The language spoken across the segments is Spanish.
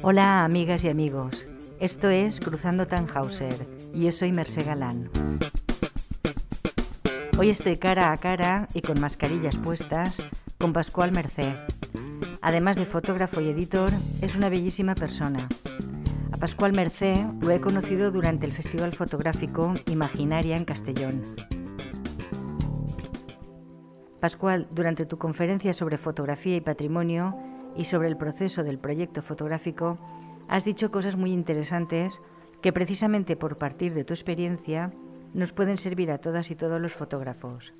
Hola amigas y amigos, esto es Cruzando Tannhauser y yo soy Mercé Galán. Hoy estoy cara a cara y con mascarillas puestas con Pascual Mercé. Además de fotógrafo y editor, es una bellísima persona. A Pascual Mercé lo he conocido durante el Festival Fotográfico Imaginaria en Castellón. Pascual, durante tu conferencia sobre fotografía y patrimonio y sobre el proceso del proyecto fotográfico, has dicho cosas muy interesantes que precisamente por partir de tu experiencia nos pueden servir a todas y todos los fotógrafos.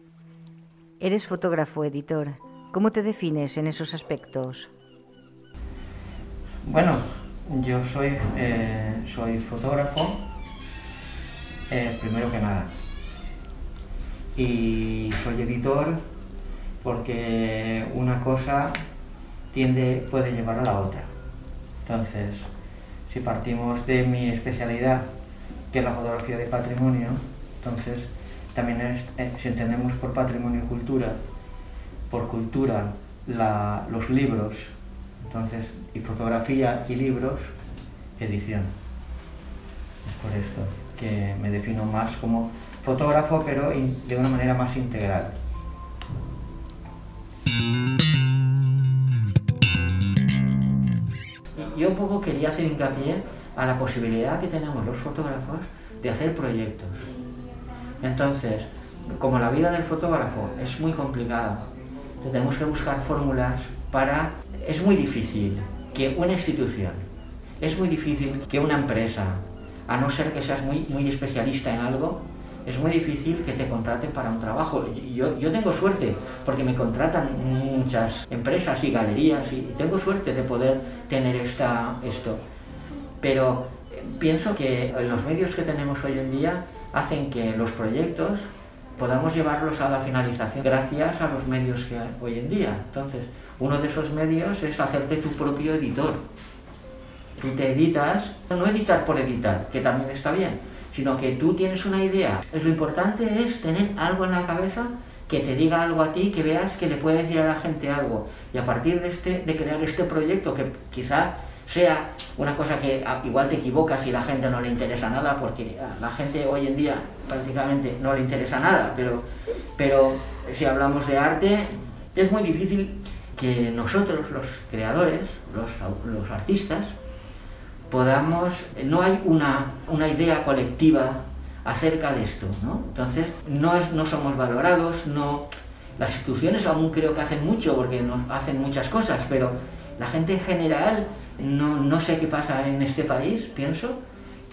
Eres fotógrafo, editor. ¿Cómo te defines en esos aspectos? Bueno, yo soy, eh, soy fotógrafo, eh, primero que nada. Y soy editor porque una cosa tiende, puede llevar a la otra. Entonces, si partimos de mi especialidad, que es la fotografía de patrimonio, entonces también eh, si entendemos por patrimonio y cultura, por cultura los libros, entonces, y fotografía y libros, edición. Es por esto que me defino más como fotógrafo, pero de una manera más integral. Yo un poco quería hacer hincapié a la posibilidad que tenemos los fotógrafos de hacer proyectos. Entonces, como la vida del fotógrafo es muy complicada, tenemos que buscar fórmulas para... Es muy difícil que una institución, es muy difícil que una empresa, a no ser que seas muy, muy especialista en algo, es muy difícil que te contraten para un trabajo. Yo, yo tengo suerte porque me contratan muchas empresas y galerías y tengo suerte de poder tener esta, esto. Pero eh, pienso que los medios que tenemos hoy en día hacen que los proyectos podamos llevarlos a la finalización gracias a los medios que hay hoy en día. Entonces, uno de esos medios es hacerte tu propio editor. Tú te editas, no editar por editar, que también está bien, sino que tú tienes una idea. Lo importante es tener algo en la cabeza que te diga algo a ti, que veas que le puede decir a la gente algo. Y a partir de, este, de crear este proyecto, que quizá sea una cosa que ah, igual te equivocas y la gente no le interesa nada, porque a la gente hoy en día prácticamente no le interesa nada, pero, pero si hablamos de arte, es muy difícil que nosotros, los creadores, los, los artistas, podamos, no hay una, una idea colectiva acerca de esto, ¿no? Entonces, no, no somos valorados, no, las instituciones aún creo que hacen mucho porque nos hacen muchas cosas, pero la gente en general, no, no sé qué pasa en este país, pienso,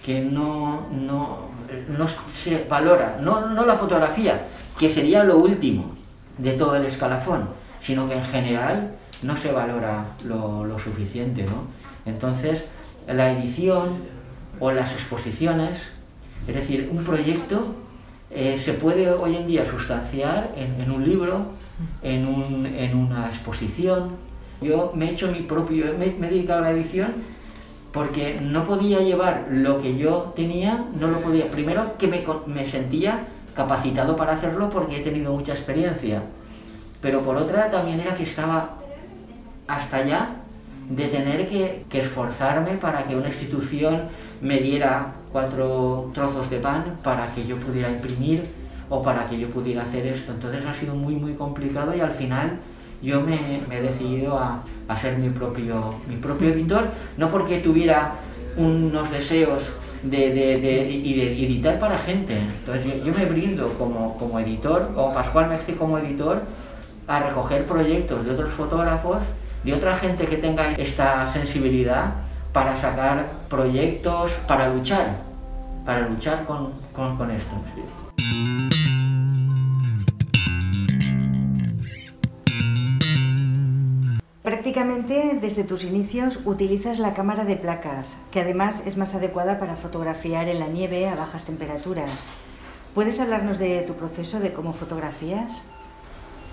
que no, no, no se valora, no, no la fotografía, que sería lo último de todo el escalafón, sino que en general no se valora lo, lo suficiente, ¿no? Entonces, la edición o las exposiciones, es decir, un proyecto eh, se puede hoy en día sustanciar en, un libro, en, un, en, una exposición. Yo me he hecho mi propio, me, he dedicado a la edición porque no podía llevar lo que yo tenía, no lo podía. Primero que me, me sentía capacitado para hacerlo porque he tenido mucha experiencia, pero por otra también era que estaba hasta allá de tener que, esforzarme para que una institución me diera cuatro trozos de pan para que yo pudiera imprimir o para que yo pudiera hacer esto. Entonces ha sido muy, muy complicado y al final yo me, he decidido a, ser mi propio, mi propio editor, no porque tuviera unos deseos de, editar para gente. Entonces yo, me brindo como, como editor, como Pascual Mexi como editor, a recoger proyectos de otros fotógrafos de otra gente que tenga esta sensibilidad para sacar proyectos, para luchar, para luchar con, con, esto. Prácticamente desde tus inicios utilizas la cámara de placas, que además es más adecuada para fotografiar en la nieve a bajas temperaturas. ¿Puedes hablarnos de tu proceso, de cómo fotografías?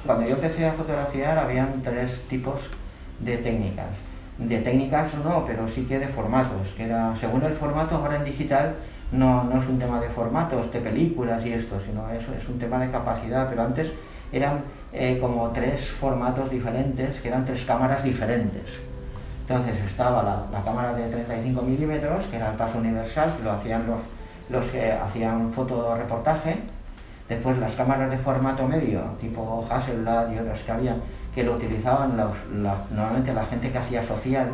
Cuando yo empecé a fotografiar habían tres tipos de técnicas. De técnicas no, pero sí que de formatos, que era, según el formato, ahora en digital no, no es un tema de formatos, de películas y esto, sino es un tema de capacidad, pero antes eran eh, como tres formatos diferentes, que eran tres cámaras diferentes. Entonces estaba la, cámara de 35 milímetros, que era el paso universal, que lo hacían los, los que hacían fotoreportaje. Después las cámaras de formato medio, tipo Hasselblad y otras que había, que lo utilizaban normalmente la gente que hacía social,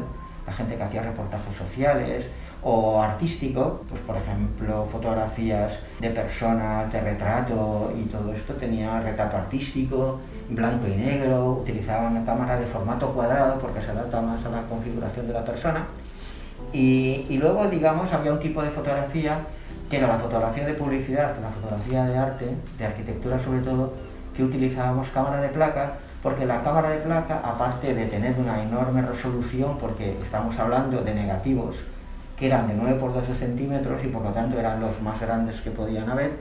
la gente que hacía reportajes sociales o artístico, pues por ejemplo fotografías de personas, de retrato y todo esto tenía retrato artístico, blanco y negro, utilizaban la cámara de formato cuadrado porque se adapta más a la configuración de la persona. Y, y luego, digamos, había un tipo de fotografía que era la fotografía de publicidad, la fotografía de arte, de arquitectura sobre todo, que utilizábamos cámara de placa porque la cámara de placa, aparte de tener una enorme resolución, porque estamos hablando de negativos que eran de 9 por 12 centímetros y por lo tanto eran los más grandes que podían haber,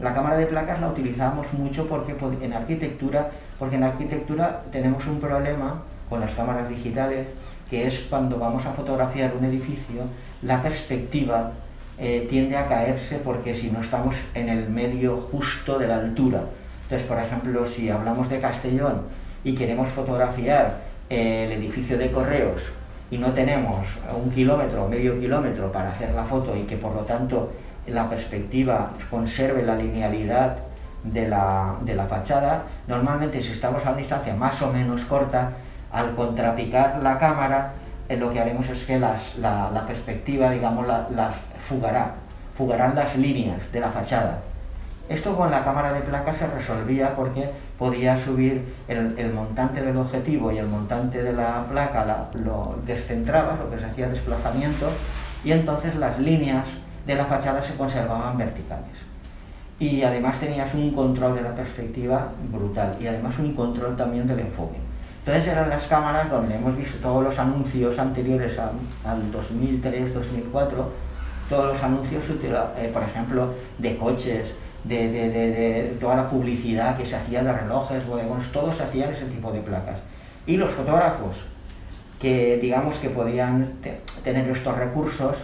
la cámara de placas la utilizábamos mucho porque en arquitectura, porque en arquitectura tenemos un problema con las cámaras digitales, que es cuando vamos a fotografiar un edificio, la perspectiva eh, tiende a caerse porque si no estamos en el medio justo de la altura. Entonces, por ejemplo, si hablamos de Castellón y queremos fotografiar el edificio de correos y no tenemos un kilómetro o medio kilómetro para hacer la foto y que por lo tanto la perspectiva conserve la linealidad de la, fachada, normalmente si estamos a una distancia más o menos corta, al contrapicar la cámara, eh, lo que haremos es que la, perspectiva, digamos, las fugará, fugarán las líneas de la fachada. Esto con la cámara de placa se resolvía porque podía subir el, montante del objetivo y el montante de la placa lo descentraba, lo que se hacía desplazamiento, y entonces las líneas de la fachada se conservaban verticales. Y además tenías un control de la perspectiva brutal y además un control también del enfoque. Entonces eran las cámaras donde hemos visto todos los anuncios anteriores al 2003-2004, todos los anuncios, eh, por ejemplo, de coches, de, toda la publicidad que se hacía de relojes, bodegones, todos hacían ese tipo de placas. Y los fotógrafos, que digamos que podían tener estos recursos,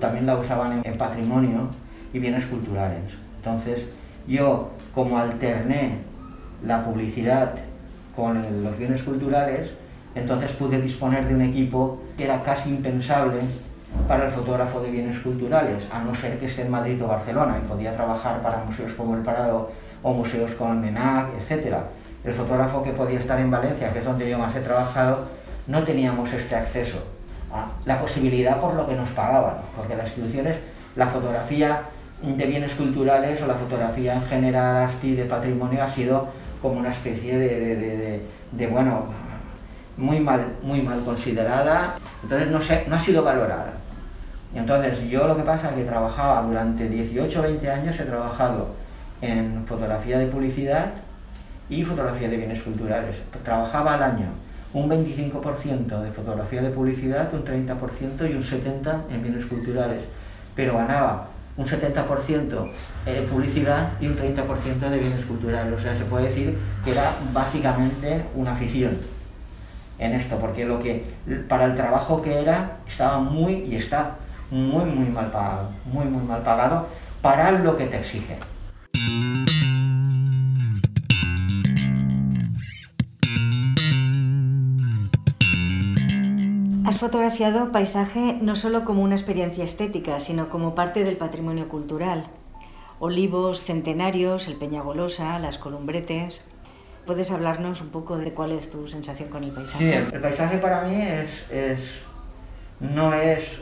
también la usaban en, patrimonio y bienes culturales. Entonces, yo como alterné la publicidad con los bienes culturales, entonces pude disponer de un equipo que era casi impensable para el fotógrafo de bienes culturales, a no ser que esté en Madrid o Barcelona y podía trabajar para museos como el Parado o museos como el MENAC, etc. El fotógrafo que podía estar en Valencia, que es donde yo más he trabajado, no teníamos este acceso a la posibilidad por lo que nos pagaban, porque las instituciones, la fotografía de bienes culturales o la fotografía en general así de patrimonio ha sido como una especie de, de bueno, muy mal, muy mal considerada, entonces no, no ha sido valorada. Y entonces yo lo que pasa es que trabajaba durante 18 o 20 años, he trabajado en fotografía de publicidad y fotografía de bienes culturales. Trabajaba al año un 25% de fotografía de publicidad, un 30% y un 70% en bienes culturales. Pero ganaba un 70% de publicidad y un 30% de bienes culturales. O sea, se puede decir que era básicamente una afición en esto, porque lo que para el trabajo que era estaba muy y está muy muy mal pagado, muy muy mal pagado para lo que te exige. Has fotografiado paisaje no solo como una experiencia estética, sino como parte del patrimonio cultural. Olivos centenarios, el Peñagolosa, las columbretes. ¿Puedes hablarnos un poco de cuál es tu sensación con el paisaje? Sí, el, paisaje para mí es, no es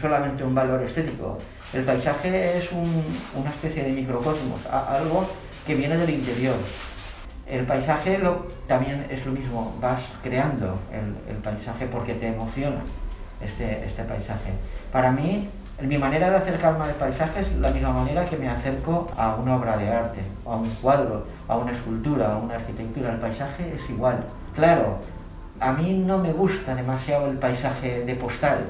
solamente un valor estético. El paisaje es una especie de microcosmos, algo que viene del interior. El paisaje también es lo mismo, vas creando el, paisaje porque te emociona este, este paisaje. Para mí, mi manera de acercarme al paisaje es la misma manera que me acerco a una obra de arte, a un cuadro, a una escultura, a una arquitectura. El paisaje es igual. Claro, a mí no me gusta demasiado el paisaje de postal,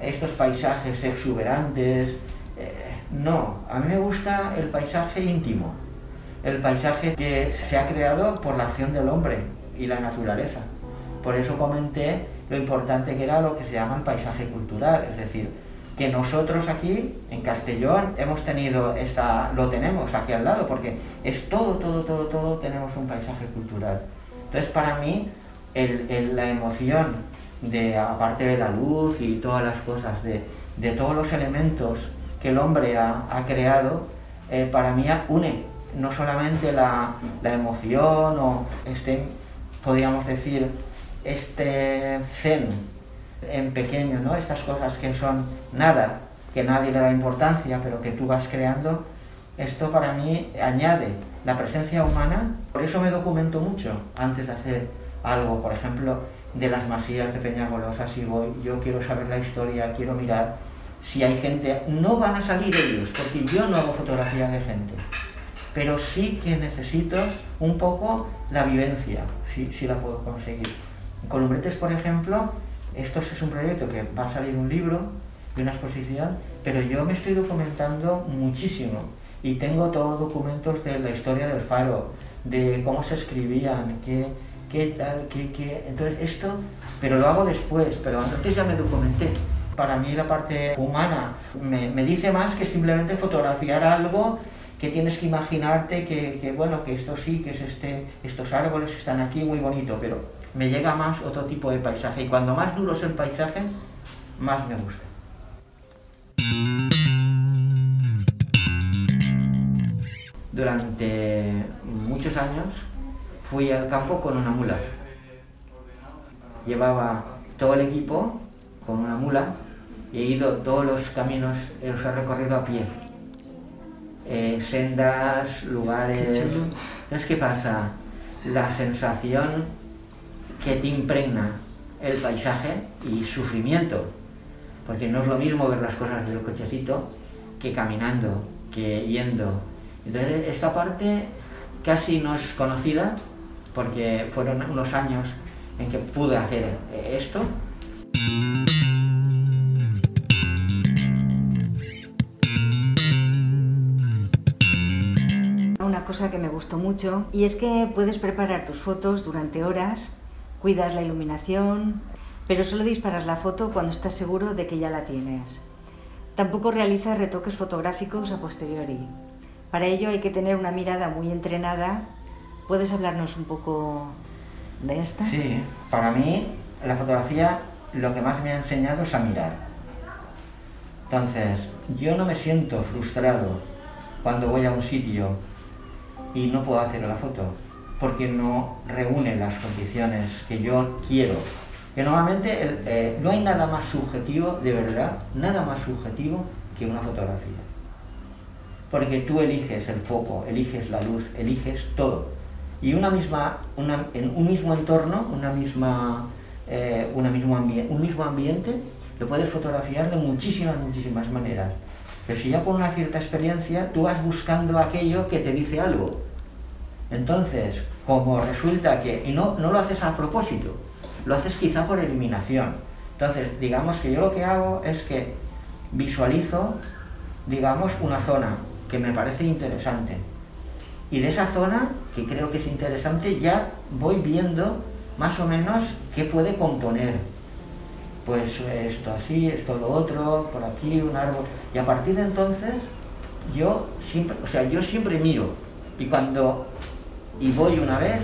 estos paisajes exuberantes. Eh, no, a mí me gusta el paisaje íntimo, el paisaje que se ha creado por la acción del hombre y la naturaleza. Por eso comenté lo importante que era lo que se llama el paisaje cultural, es decir, que nosotros aquí en Castellón hemos tenido esta, lo tenemos aquí al lado, porque es todo, todo, todo, todo tenemos un paisaje cultural. Entonces para mí la emoción de aparte de la luz y todas las cosas, de, de todos los elementos que el hombre ha, ha creado, eh, para mí une no solamente la, la, emoción o este, podríamos decir, este zen en pequeño, ¿no? Estas cosas que son nada, que nadie le da importancia, pero que tú vas creando, esto para mí añade la presencia humana. Por eso me documento mucho antes de hacer algo, por ejemplo, de las masías de Peñagolosa, si voy, yo quiero saber la historia, quiero mirar si hay gente, no van a salir ellos, porque yo no hago fotografía de gente, pero sí que necesito un poco la vivencia, si, si la puedo conseguir. Columbretes, por ejemplo, esto es un proyecto que va a salir un libro de una exposición, pero yo me estoy documentando muchísimo y tengo todos documentos de la historia del faro, de cómo se escribían, qué, qué tal, qué, qué. Entonces esto, pero lo hago después, pero antes ya me documenté. Para mí la parte humana me, me dice más que simplemente fotografiar algo que tienes que imaginarte que, que, bueno, que esto sí, que es este, estos árboles están aquí, muy bonito, pero me llega más otro tipo de paisaje y cuando más duro es el paisaje, más me gusta. Durante muchos años fui al campo con una mula. Llevaba todo el equipo con una mula y he ido todos los caminos, los he recorrido a pie. Eh, sendas, lugares. Entonces, ¿qué pasa? La sensación que te impregna el paisaje y sufrimiento, porque no es lo mismo ver las cosas del cochecito que caminando, que yendo. Entonces, esta parte casi no es conocida, porque fueron unos años en que pude hacer esto. Una cosa que me gustó mucho y es que puedes preparar tus fotos durante horas, cuidas la iluminación, pero solo disparas la foto cuando estás seguro de que ya la tienes. Tampoco realizas retoques fotográficos a posteriori. Para ello hay que tener una mirada muy entrenada. ¿Puedes hablarnos un poco de esta? Sí, para mí la fotografía lo que más me ha enseñado es a mirar. Entonces, yo no me siento frustrado cuando voy a un sitio y no puedo hacer la foto, porque no reúne las condiciones que yo quiero. Que normalmente eh, no hay nada más subjetivo, de verdad, nada más subjetivo que una fotografía. Porque tú eliges el foco, eliges la luz, eliges todo. Y una misma, en un mismo entorno, una misma, eh, una mismo un mismo ambiente, lo puedes fotografiar de muchísimas, muchísimas maneras. Pero si ya con una cierta experiencia, tú vas buscando aquello que te dice algo. Entonces, como resulta que, y no, no lo haces a propósito, lo haces quizá por eliminación. Entonces, digamos que yo lo que hago es que visualizo, digamos, una zona que me parece interesante. Y de esa zona, que creo que es interesante, ya voy viendo más o menos qué puede componer. Pues esto así, esto lo otro, por aquí, un árbol. Y a partir de entonces, yo siempre, o sea, yo siempre miro. Y cuando y voy una vez,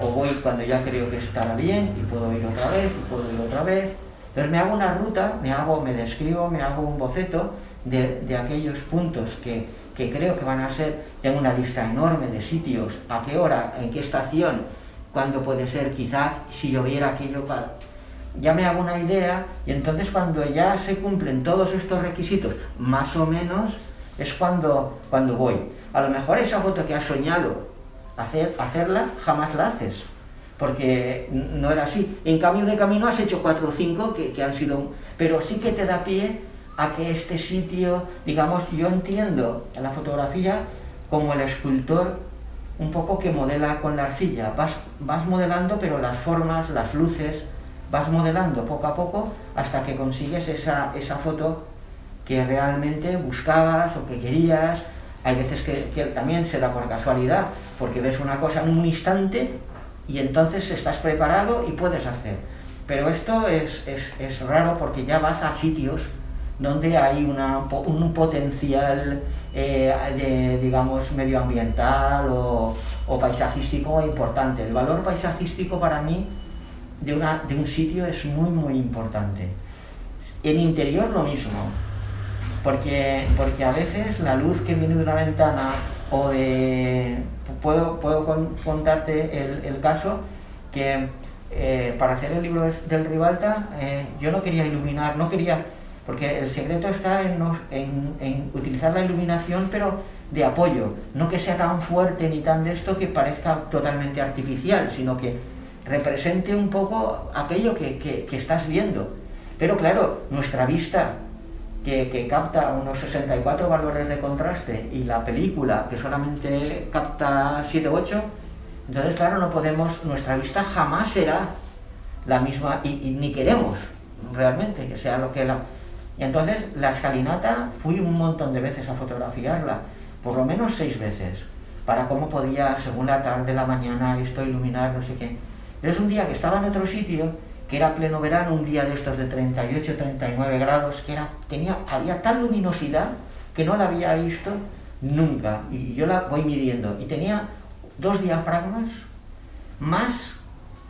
o voy cuando ya creo que estará bien, y puedo ir otra vez, y puedo ir otra vez. Entonces me hago una ruta, me hago, me describo, me hago un boceto de, de aquellos puntos que, que creo que van a ser, tengo una lista enorme de sitios, a qué hora, en qué estación, cuándo puede ser, quizás si lloviera aquello, ya me hago una idea y entonces cuando ya se cumplen todos estos requisitos, más o menos, es cuando, cuando voy. A lo mejor esa foto que has soñado hacer, hacerla jamás la haces, porque no era así. En cambio de camino has hecho cuatro o cinco que, han sido... Pero sí que te da pie a que este sitio, digamos, yo entiendo la fotografía como el escultor un poco que modela con la arcilla. Vas, modelando, pero las formas, las luces, vas modelando poco a poco hasta que consigues esa, esa foto que realmente buscabas o que querías. Hay veces que, también se da por casualidad, porque ves una cosa en un instante y entonces estás preparado y puedes hacer. Pero esto es, es, es raro porque ya vas a sitios donde hay una, un potencial, eh, de, digamos, medioambiental o, o, paisajístico importante. El valor paisajístico para mí de, una, de un sitio es muy, muy importante. En interior lo mismo, porque, porque a veces la luz que viene de una ventana o de... Puedo, puedo contarte el, el caso que eh, para hacer el libro del Ribalta eh, yo no quería iluminar, no quería, porque el secreto está en, en, en, utilizar la iluminación pero de apoyo, no que sea tan fuerte ni tan de esto que parezca totalmente artificial, sino que represente un poco aquello que, que, estás viendo. Pero claro, nuestra vista, que, que, capta unos 64 valores de contraste, y la película, que solamente capta 7 o 8, entonces, claro, no podemos, nuestra vista jamás será la misma, y, ni queremos realmente que sea lo que la... Y entonces, la escalinata, fui un montón de veces a fotografiarla, por lo menos seis veces, para cómo podía, según la tarde, la mañana, esto iluminar, no sé qué. Pero es un día que estaba en otro sitio, que era pleno verano, un día de estos de 38, 39 grados, que era, tenía, había tal luminosidad que no la había visto nunca, y yo la voy midiendo, y tenía dos diafragmas, más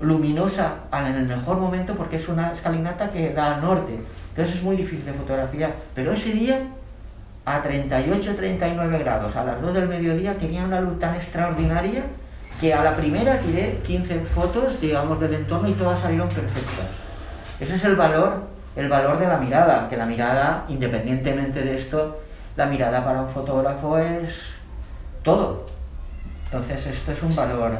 luminosa en el mejor momento porque es una escalinata que da al norte. Entonces es muy difícil de fotografiar. Pero ese día, a 38, 39 grados, a las 2 del mediodía, tenía una luz tan extraordinaria que a la primera tiré 15 fotos, digamos, del entorno y todas salieron perfectas. Ese es el valor, el valor de la mirada, que la mirada, independientemente de esto, la mirada para un fotógrafo es todo. Entonces esto es un valor.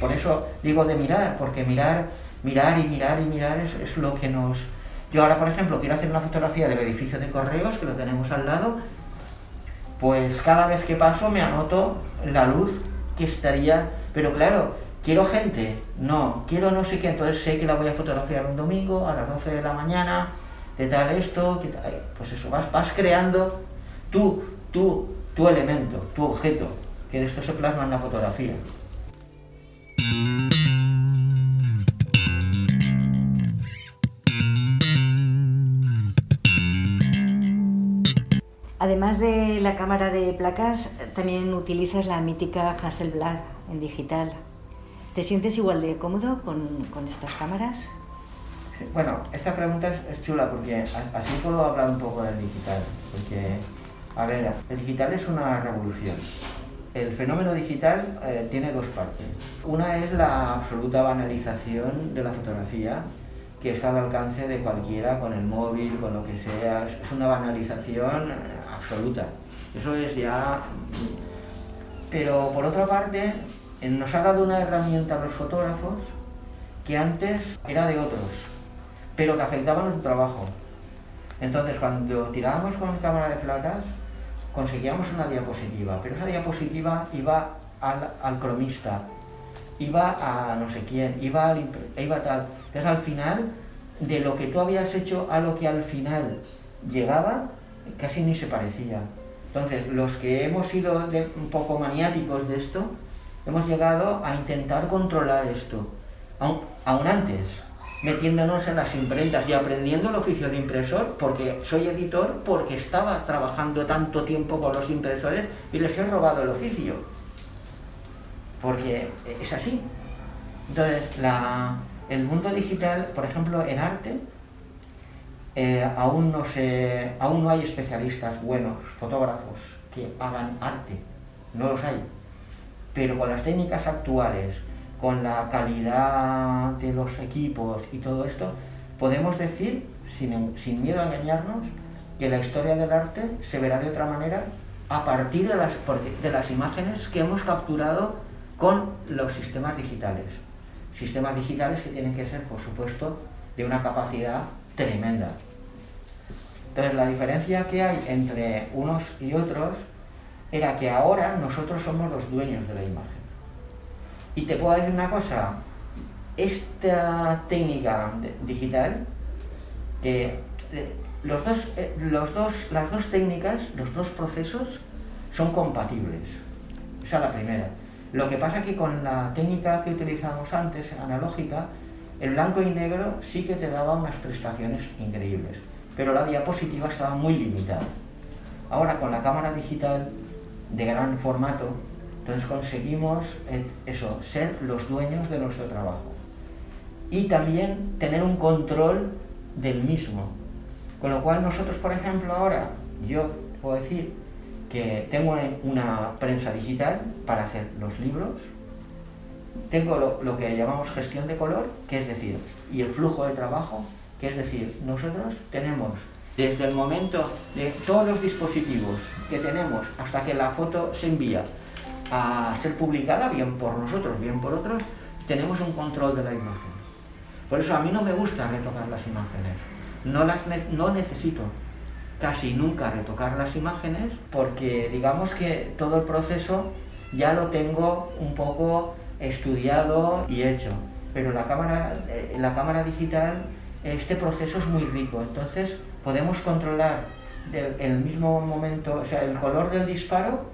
Por eso digo de mirar, porque mirar, mirar y mirar y mirar es, lo que nos... Yo ahora, por ejemplo, quiero hacer una fotografía del edificio de correos, que lo tenemos al lado, pues cada vez que paso me anoto la luz que estaría... Pero claro, quiero gente, no, quiero no sé qué, entonces sé que la voy a fotografiar un domingo a las 12 de la mañana, de tal esto, pues eso, vas, creando tú, tú, tu elemento, tu objeto que esto se plasma en la fotografía. Además de la cámara de placas, también utilizas la mítica Hasselblad en digital. ¿Te sientes igual de cómodo con, estas cámaras? bueno, esta pregunta es, chula porque así puedo hablar un poco del digital. Porque, a ver, el digital es una revolución. El fenómeno digital eh, tiene dos partes. Una es la absoluta banalización de la fotografía, que está al alcance de cualquiera con el móvil, con lo que sea. Es una banalización absoluta. Eso es ya... Pero por otra parte, nos ha dado una herramienta a los fotógrafos que antes era de otros, pero que afectaba a nuestro trabajo. Entonces, cuando tirábamos con cámara de placas, conseguíamos una diapositiva, pero esa diapositiva iba al, cromista, iba a no sé quién, iba, al, iba tal. Entonces al final, de lo que tú habías hecho a lo que al final llegaba, casi ni se parecía. Entonces, los que hemos sido un poco maniáticos de esto, hemos llegado a intentar controlar esto, aún antes metiéndonos en las imprentas y aprendiendo el oficio de impresor, porque soy editor, porque estaba trabajando tanto tiempo con los impresores y les he robado el oficio. Porque es así. Entonces, el mundo digital, por ejemplo, en arte, eh, aún, no se, aún no hay especialistas buenos, fotógrafos, que hagan arte. No los hay. Pero con las técnicas actuales, con la calidad de los equipos y todo esto, podemos decir, sin, miedo a engañarnos, que la historia del arte se verá de otra manera a partir de las, de las imágenes que hemos capturado con los sistemas digitales. Sistemas digitales que tienen que ser, por supuesto, de una capacidad tremenda. Entonces, la diferencia que hay entre unos y otros era que ahora nosotros somos los dueños de la imagen. Y te puedo decir una cosa, esta técnica digital, que eh, los dos, eh, los dos, las dos técnicas, los dos procesos son compatibles. Esa es la primera. Lo que pasa es que con la técnica que utilizamos antes, analógica, el blanco y negro sí que te daba unas prestaciones increíbles, pero la diapositiva estaba muy limitada. Ahora con la cámara digital de gran formato, entonces conseguimos eso, ser los dueños de nuestro trabajo. y también tener un control del mismo. Con lo cual nosotros, por ejemplo, ahora, yo puedo decir que tengo una prensa digital para hacer los libros, tengo lo, que llamamos gestión de color, que es decir, y el flujo de trabajo, que es decir, nosotros tenemos desde el momento de todos los dispositivos que tenemos hasta que la foto se envía a ser publicada, bien por nosotros, bien por otros, tenemos un control de la imagen. Por eso a mí no me gusta retocar las imágenes. No, las no necesito casi nunca retocar las imágenes porque digamos que todo el proceso ya lo tengo un poco estudiado y hecho. Pero la cámara, eh, la cámara digital, este proceso es muy rico. Entonces podemos controlar el mismo momento, o sea, el color del disparo,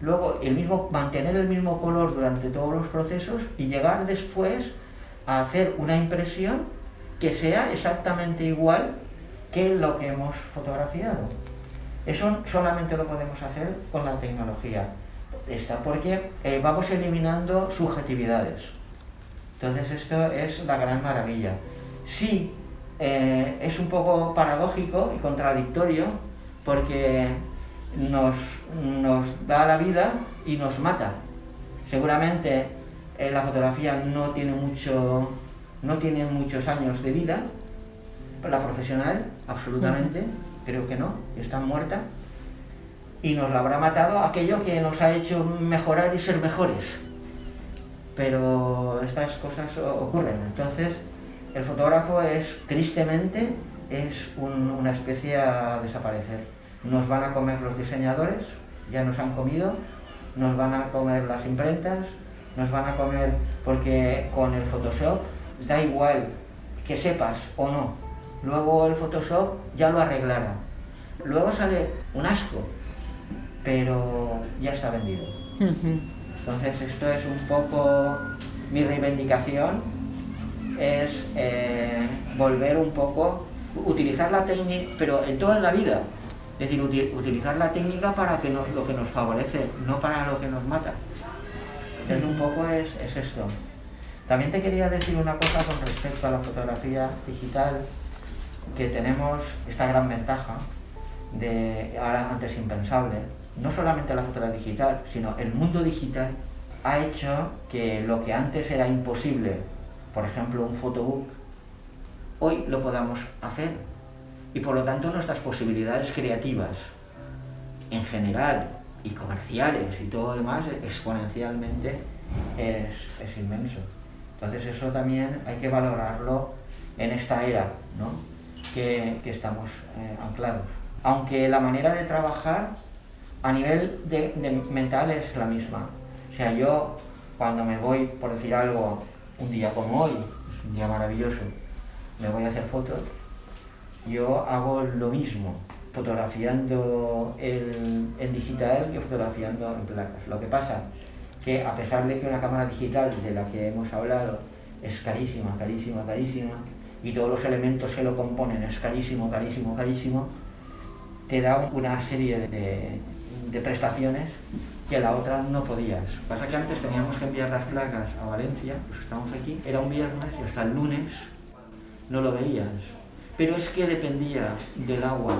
luego el mismo, mantener el mismo color durante todos los procesos y llegar después a hacer una impresión que sea exactamente igual que lo que hemos fotografiado. Eso solamente lo podemos hacer con la tecnología esta, porque eh, vamos eliminando subjetividades. Entonces esto es la gran maravilla. Sí, eh, es un poco paradójico y contradictorio porque nos, nos da la vida y nos mata. Seguramente eh, la fotografía no tiene, mucho, no tiene muchos años de vida, la profesional, absolutamente, creo que no, está muerta, y nos la habrá matado aquello que nos ha hecho mejorar y ser mejores. Pero estas cosas ocurren, entonces el fotógrafo es, tristemente, es una especie a desaparecer. Nos van a comer los diseñadores, ya nos han comido, nos van a comer las imprentas, nos van a comer porque con el Photoshop da igual que sepas o no. Luego el Photoshop ya lo arreglará. Luego sale un asco, pero ya está vendido. Entonces esto es un poco mi reivindicación, es eh, volver un poco, utilizar la técnica, pero en toda la vida, es decir, utilizar la técnica para que nos, lo que nos favorece, no para lo que nos mata. Entonces un poco es, es esto. También te quería decir una cosa con respecto a la fotografía digital, que tenemos esta gran ventaja de ahora antes impensable, no solamente la fotografía digital, sino el mundo digital ha hecho que lo que antes era imposible, por ejemplo un photobook, hoy lo podamos hacer. Y por lo tanto nuestras posibilidades creativas en general y comerciales y todo lo demás exponencialmente es, inmenso. Entonces eso también hay que valorarlo en esta era ¿no? que, estamos eh, anclados. Aunque la manera de trabajar a nivel de, mental es la misma. O sea, yo cuando me voy, por decir algo, un día como hoy, un día maravilloso, me voy a hacer fotos, yo hago lo mismo fotografiando en digital que fotografiando en placas. Lo que pasa que a pesar de que una cámara digital de la que hemos hablado es carísima, carísima, carísima, y todos los elementos que lo componen es carísimo, carísimo, carísimo, te da una serie de, de prestaciones que la otra no podías. Pasa que antes teníamos que enviar las placas a Valencia, pues estamos aquí, era un viernes y hasta el lunes no lo veías. Pero es que dependía del agua,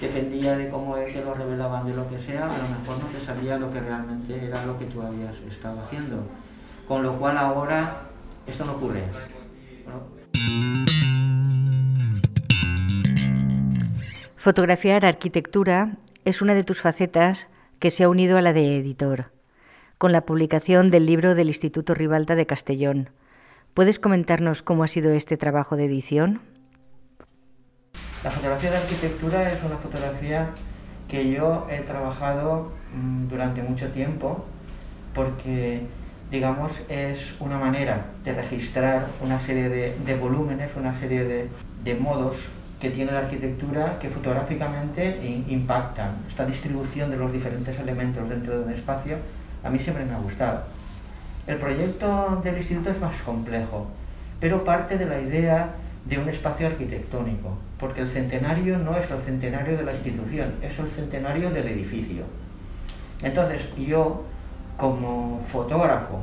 dependía de cómo te lo revelaban, de lo que sea, a lo mejor no te sabía lo que realmente era lo que tú habías estado haciendo. Con lo cual ahora esto no ocurre. Fotografiar arquitectura es una de tus facetas que se ha unido a la de editor, con la publicación del libro del Instituto Ribalta de Castellón. ¿Puedes comentarnos cómo ha sido este trabajo de edición? La fotografía de arquitectura es una fotografía que yo he trabajado mm, durante mucho tiempo porque, digamos, es una manera de registrar una serie de, volúmenes, una serie de, de, modos que tiene la arquitectura que fotográficamente impactan. Esta distribución de los diferentes elementos dentro de un espacio a mí siempre me ha gustado. El proyecto del instituto es más complejo, pero parte de la idea de un espacio arquitectónico, porque el centenario no es el centenario de la institución, es el centenario del edificio. Entonces yo, como fotógrafo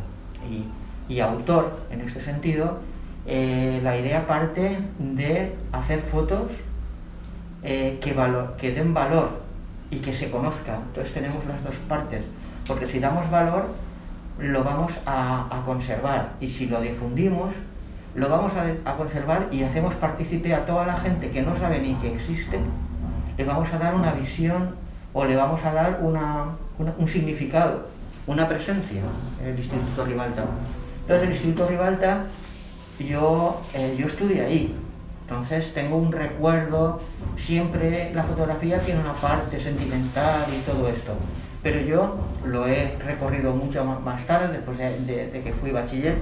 y, autor en este sentido, eh, la idea parte de hacer fotos eh, que, que den valor y que se conozca. Entonces tenemos las dos partes, porque si damos valor, lo vamos a, conservar. Y si lo difundimos, lo vamos a, conservar y hacemos partícipe a toda la gente que no sabe ni que existe, le vamos a dar una visión o le vamos a dar un significado, una presencia en el Instituto Ribalta. Entonces el Instituto Ribalta, yo, eh, yo estudié ahí, entonces tengo un recuerdo, siempre la fotografía tiene una parte sentimental y todo esto, pero yo lo he recorrido mucho más tarde, después de, que fui bachiller,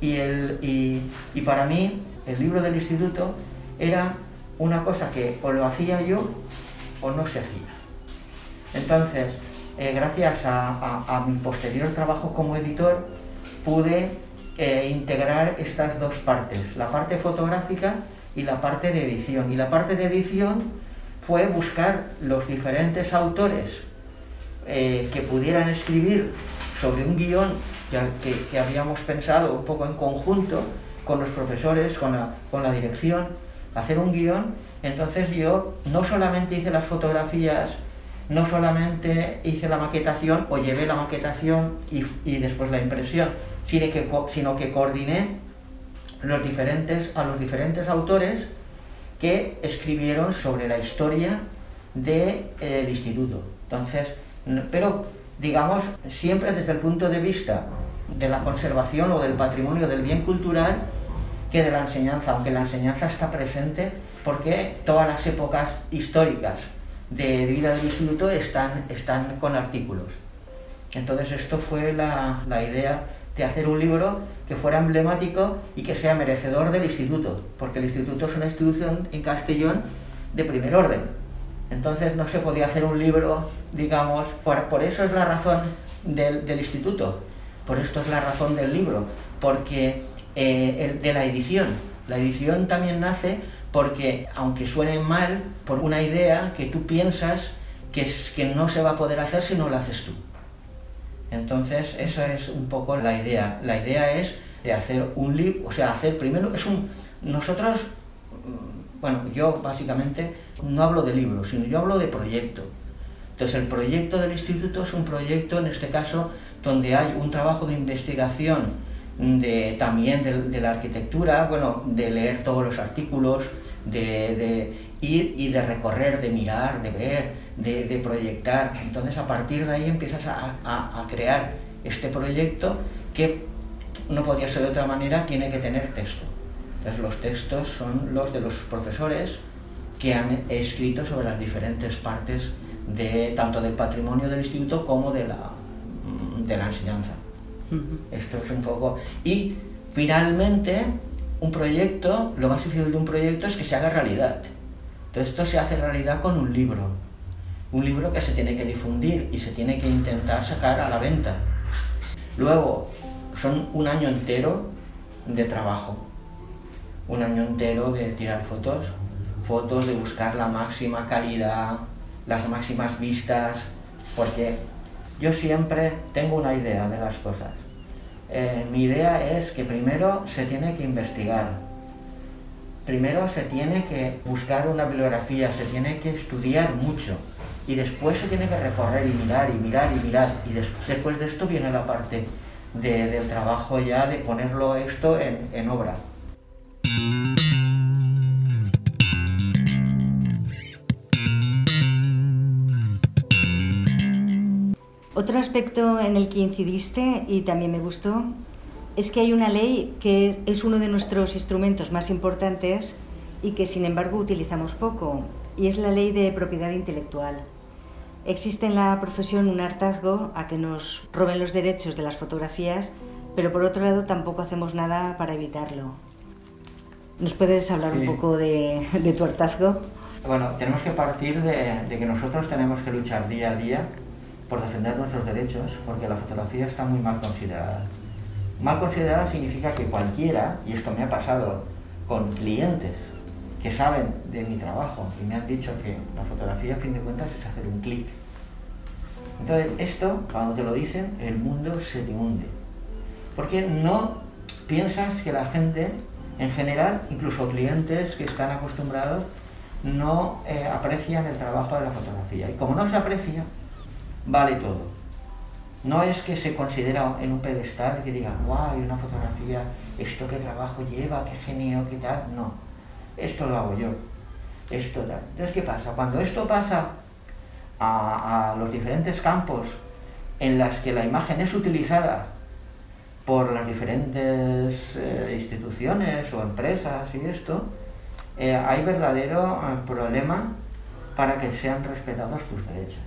y, el, y, para mí el libro del instituto era una cosa que o lo hacía yo o no se hacía. Entonces, eh, gracias a, mi posterior trabajo como editor, pude eh, integrar estas dos partes, la parte fotográfica y la parte de edición. Y la parte de edición fue buscar los diferentes autores eh, que pudieran escribir sobre un guion que, habíamos pensado un poco en conjunto con los profesores, con la, con la dirección, hacer un guion. Entonces yo no solamente hice las fotografías, no solamente hice la maquetación o llevé la maquetación y, y después la impresión, sino que, sino que coordiné a los diferentes autores que escribieron sobre la historia del de, instituto. Entonces, pero digamos, siempre desde el punto de vista de la conservación o del patrimonio del bien cultural que de la enseñanza, aunque la enseñanza está presente porque todas las épocas históricas de vida del instituto están, están con artículos. Entonces esto fue la, la idea de hacer un libro que fuera emblemático y que sea merecedor del instituto, porque el instituto es una institución en Castellón de primer orden. Entonces no se podía hacer un libro, digamos, por, eso es la razón del, instituto, por esto es la razón del libro, porque eh, de la edición. La edición también nace porque, aunque suene mal, por una idea que tú piensas que, es, que no se va a poder hacer si no la haces tú. Entonces, esa es un poco la idea. La idea es de hacer un libro, o sea, hacer primero, es un... Nosotros, bueno, yo básicamente no hablo de libros, sino yo hablo de proyecto. Entonces, el proyecto del instituto es un proyecto, en este caso, donde hay un trabajo de investigación de, también de, la arquitectura, bueno, de leer todos los artículos, de, ir y de recorrer, de mirar, de ver, de, proyectar. Entonces a partir de ahí empiezas a, crear este proyecto que no podía ser de otra manera, tiene que tener texto. Entonces los textos son los de los profesores que han escrito sobre las diferentes partes de tanto del patrimonio del instituto como de la, de la enseñanza. Esto es un poco... Y finalmente, un proyecto, lo más difícil de un proyecto es que se haga realidad. Entonces esto se hace realidad con un libro un libro que se tiene que difundir y se tiene que intentar sacar a la venta. Luego, son un año entero de trabajo, un año entero de tirar fotos, fotos de buscar la máxima calidad, las máximas vistas, porque yo siempre tengo una idea de las cosas. Eh, mi idea es que primero se tiene que investigar, primero se tiene que buscar una bibliografía, se tiene que estudiar mucho y después se tiene que recorrer y mirar y mirar y mirar y después de esto viene la parte del trabajo ya de ponerlo esto en, obra. Otro aspecto en el que incidiste y también me gustó es que hay una ley que es uno de nuestros instrumentos más importantes y que sin embargo utilizamos poco, y es la ley de propiedad intelectual. Existe en la profesión un hartazgo a que nos roben los derechos de las fotografías, pero por otro lado tampoco hacemos nada para evitarlo. ¿Nos puedes hablar un poco de, tu hartazgo? Bueno, tenemos que partir de, de que nosotros tenemos que luchar día a día por defender nuestros derechos, porque la fotografía está muy mal considerada. Mal considerada significa que cualquiera, y esto me ha pasado con clientes que saben de mi trabajo y me han dicho que la fotografía a fin de cuentas es hacer un clic. Entonces esto, cuando te lo dicen, el mundo se te hunde. Porque no piensas que la gente en general, incluso clientes que están acostumbrados no eh, aprecian el trabajo de la fotografía. Y como no se aprecia, vale todo. No es que se considera en un pedestal que digan, guau, una fotografía, esto qué trabajo lleva, qué genio, qué tal. No, esto lo hago yo. Esto tal. Entonces, ¿qué pasa? Cuando esto pasa a, los diferentes campos en las que la imagen es utilizada por las diferentes eh, instituciones o empresas y esto, eh, hay verdadero eh, problema para que sean respetados tus derechos.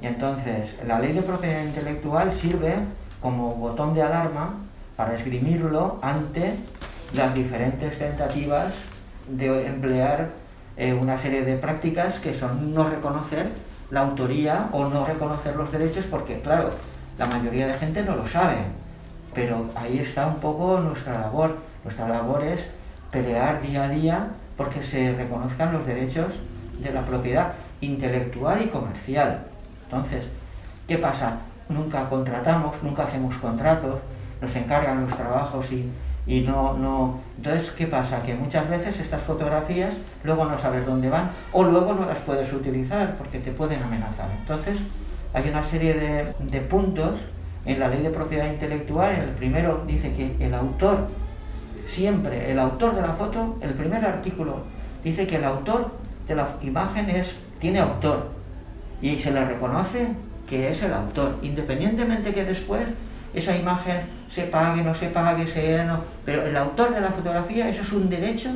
Y entonces, la ley de propiedad intelectual sirve como botón de alarma para esgrimirlo ante las diferentes tentativas de emplear una serie de prácticas que son no reconocer la autoría o no reconocer los derechos porque, claro, la mayoría de gente no lo sabe. Pero ahí está un poco nuestra labor. Nuestra labor es pelear día a día porque se reconozcan los derechos de la propiedad intelectual y comercial. Entonces, ¿qué pasa? Nunca contratamos, nunca hacemos contratos, nos encargan los trabajos y, y no, no... Entonces, ¿qué pasa? Que muchas veces estas fotografías luego no sabes dónde van o luego no las puedes utilizar porque te pueden amenazar. Entonces, hay una serie de, puntos en la ley de propiedad intelectual. En el primero dice que el autor siempre el autor de la foto, el primer artículo dice que el autor de la imagen tiene autor y se le reconoce que es el autor, independientemente que después esa imagen se pague, no se pague, sea no, pero el autor de la fotografía, eso es un derecho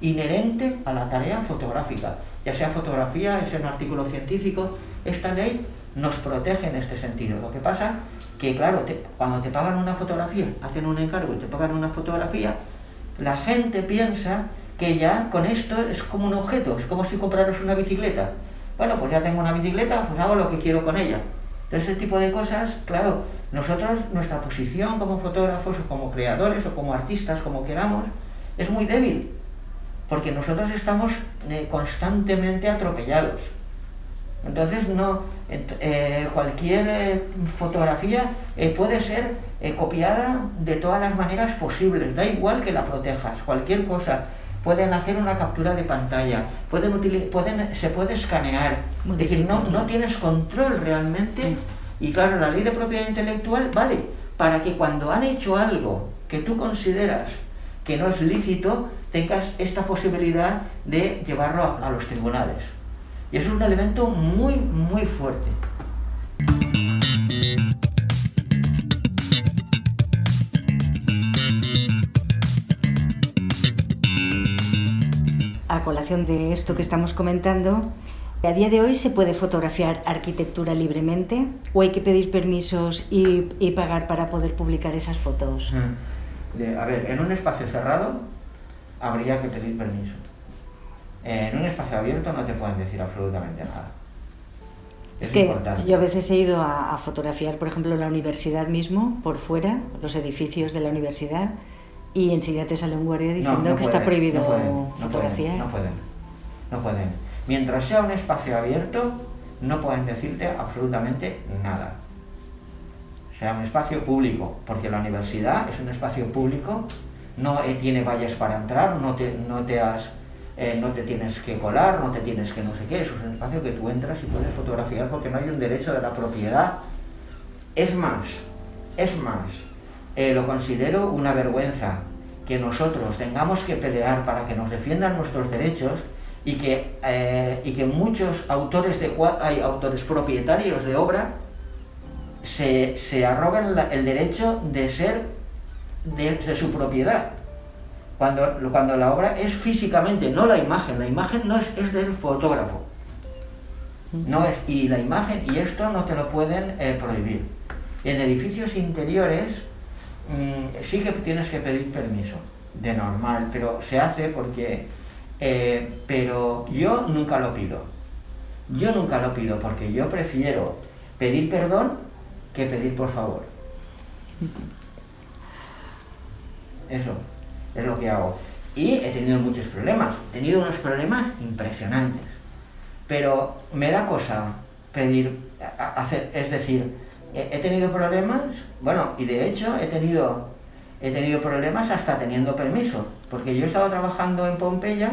inherente a la tarea fotográfica, ya sea fotografía, es un artículo científico, esta ley nos protege en este sentido. Lo que pasa que claro, cuando te pagan una fotografía, hacen un encargo y te pagan una fotografía, la gente piensa que ya con esto es como un objeto, es como si compraras una bicicleta. Bueno, pues ya tengo una bicicleta, pues hago lo que quiero con ella. Entonces, ese tipo de cosas, claro, nosotros, nuestra posición como fotógrafos o como creadores o como artistas, como queramos, es muy débil, porque nosotros estamos eh, constantemente atropellados. Entonces, no, eh, cualquier eh, fotografía eh, puede ser copiada de todas las maneras posibles, da igual que la protejas, cualquier cosa. Pueden hacer una captura de pantalla, pueden, pueden se puede escanear, es decir, no, no tienes control realmente. Y claro, la ley de propiedad intelectual vale para que cuando han hecho algo que tú consideras que no es lícito, tengas esta posibilidad de llevarlo a los tribunales. Y es un elemento muy, muy fuerte. A colación de esto que estamos comentando, ¿a día de hoy se puede fotografiar arquitectura libremente o hay que pedir permisos y, pagar para poder publicar esas fotos? Mm. A ver, en un espacio cerrado habría que pedir permiso en un espacio abierto no te pueden decir absolutamente nada. Es, que yo a veces he ido a, fotografiar, por ejemplo, la universidad mismo, por fuera, los edificios de la universidad, y enseguida te sale un guardia diciendo que está prohibido fotografiar. No pueden, no pueden. Mientras sea un espacio abierto, no pueden decirte absolutamente nada. Sea un espacio público, porque la universidad es un espacio público, no tiene vallas para entrar, no te, no te has eh, no te tienes que colar, no te tienes que no sé qué, es un espacio que tú entras y puedes fotografiar porque no hay un derecho de la propiedad. Es más, es más, eh, lo considero una vergüenza que nosotros tengamos que pelear para que nos defiendan nuestros derechos y que, eh, y que muchos autores, de, hay autores propietarios de obra se, se arrogan el derecho de ser de su propiedad cuando, cuando la obra es físicamente, no la imagen, la imagen no es, es del fotógrafo. No es, y la imagen, y esto no te lo pueden eh, prohibir. En edificios interiores mm, sí que tienes que pedir permiso, de normal, pero se hace porque, eh, pero yo nunca lo pido. Yo nunca lo pido porque yo prefiero pedir perdón que pedir por favor. Eso es lo que hago. Y he tenido muchos problemas, he tenido unos problemas impresionantes. Pero me da cosa pedir, hacer, es decir, he, tenido problemas, bueno, y de hecho he tenido he tenido problemas hasta teniendo permiso, porque yo he estado trabajando en Pompeya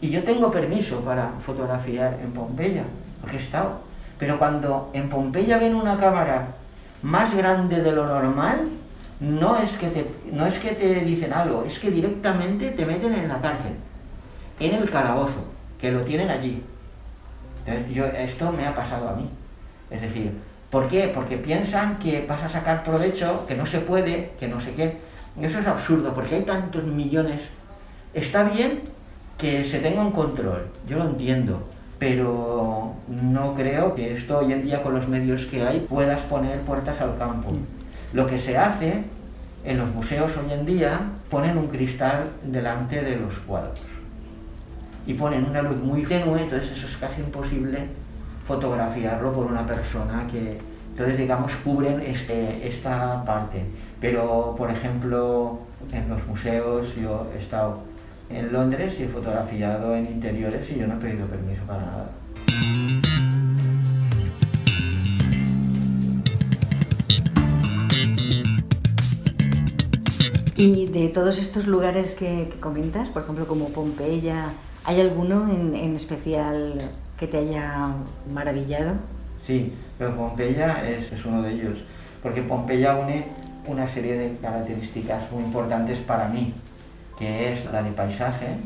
y yo tengo permiso para fotografiar en Pompeya, porque he estado. Pero cuando en Pompeya ven una cámara más grande de lo normal, no es que te, no es que te dicen algo, es que directamente te meten en la cárcel, en el calabozo, que lo tienen allí. Entonces, yo, esto me ha pasado a mí. Es decir, ¿por qué? Porque piensan que vas a sacar provecho, que no se puede, que no sé qué. Eso es absurdo, porque hay tantos millones. Está bien que se tenga un control, yo lo entiendo, pero no creo que esto hoy en día con los medios que hay puedas poner puertas al campo. Lo que se hace en los museos hoy en día, ponen un cristal delante de los cuadros y ponen una luz muy tenue, entonces eso es casi imposible fotografiarlo por una persona que, entonces digamos, cubren este, esta parte. Pero, por ejemplo, en los museos yo he estado en Londres y he fotografiado en interiores y yo no he pedido permiso para nada. Y de todos estos lugares que, comentas, por ejemplo como Pompeya, ¿hay alguno en, en, especial que te haya maravillado? Sí, pero Pompeya es, es uno de ellos, porque Pompeya une una serie de características muy importantes para mí, que es la de paisaje,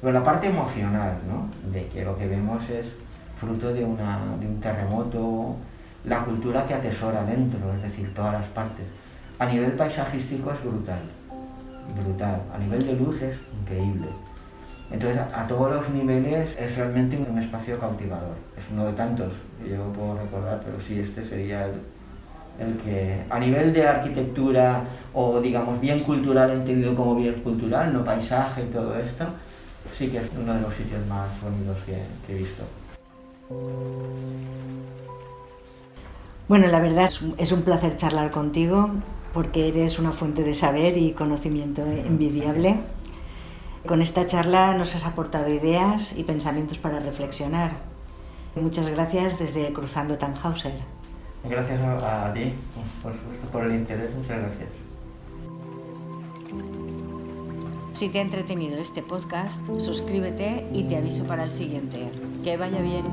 pero la parte emocional, ¿no? de que lo que vemos es fruto de, una, de un terremoto, la cultura que atesora dentro, es decir, todas las partes. A nivel paisajístico es brutal, brutal. A nivel de luz es increíble. Entonces, a todos los niveles es realmente un espacio cautivador. Es uno de tantos que yo puedo recordar, pero sí, este sería el, el que, a nivel de arquitectura o, digamos, bien cultural, entendido como bien cultural, no paisaje y todo esto, sí que es uno de los sitios más bonitos que, que he visto. Bueno, la verdad es un placer charlar contigo porque eres una fuente de saber y conocimiento envidiable. Con esta charla nos has aportado ideas y pensamientos para reflexionar. Muchas gracias desde Cruzando Tannhauser. Gracias a, ti por, por el interés, muchas gracias. Si te ha entretenido este podcast, suscríbete y te aviso para el siguiente. Que vaya bien.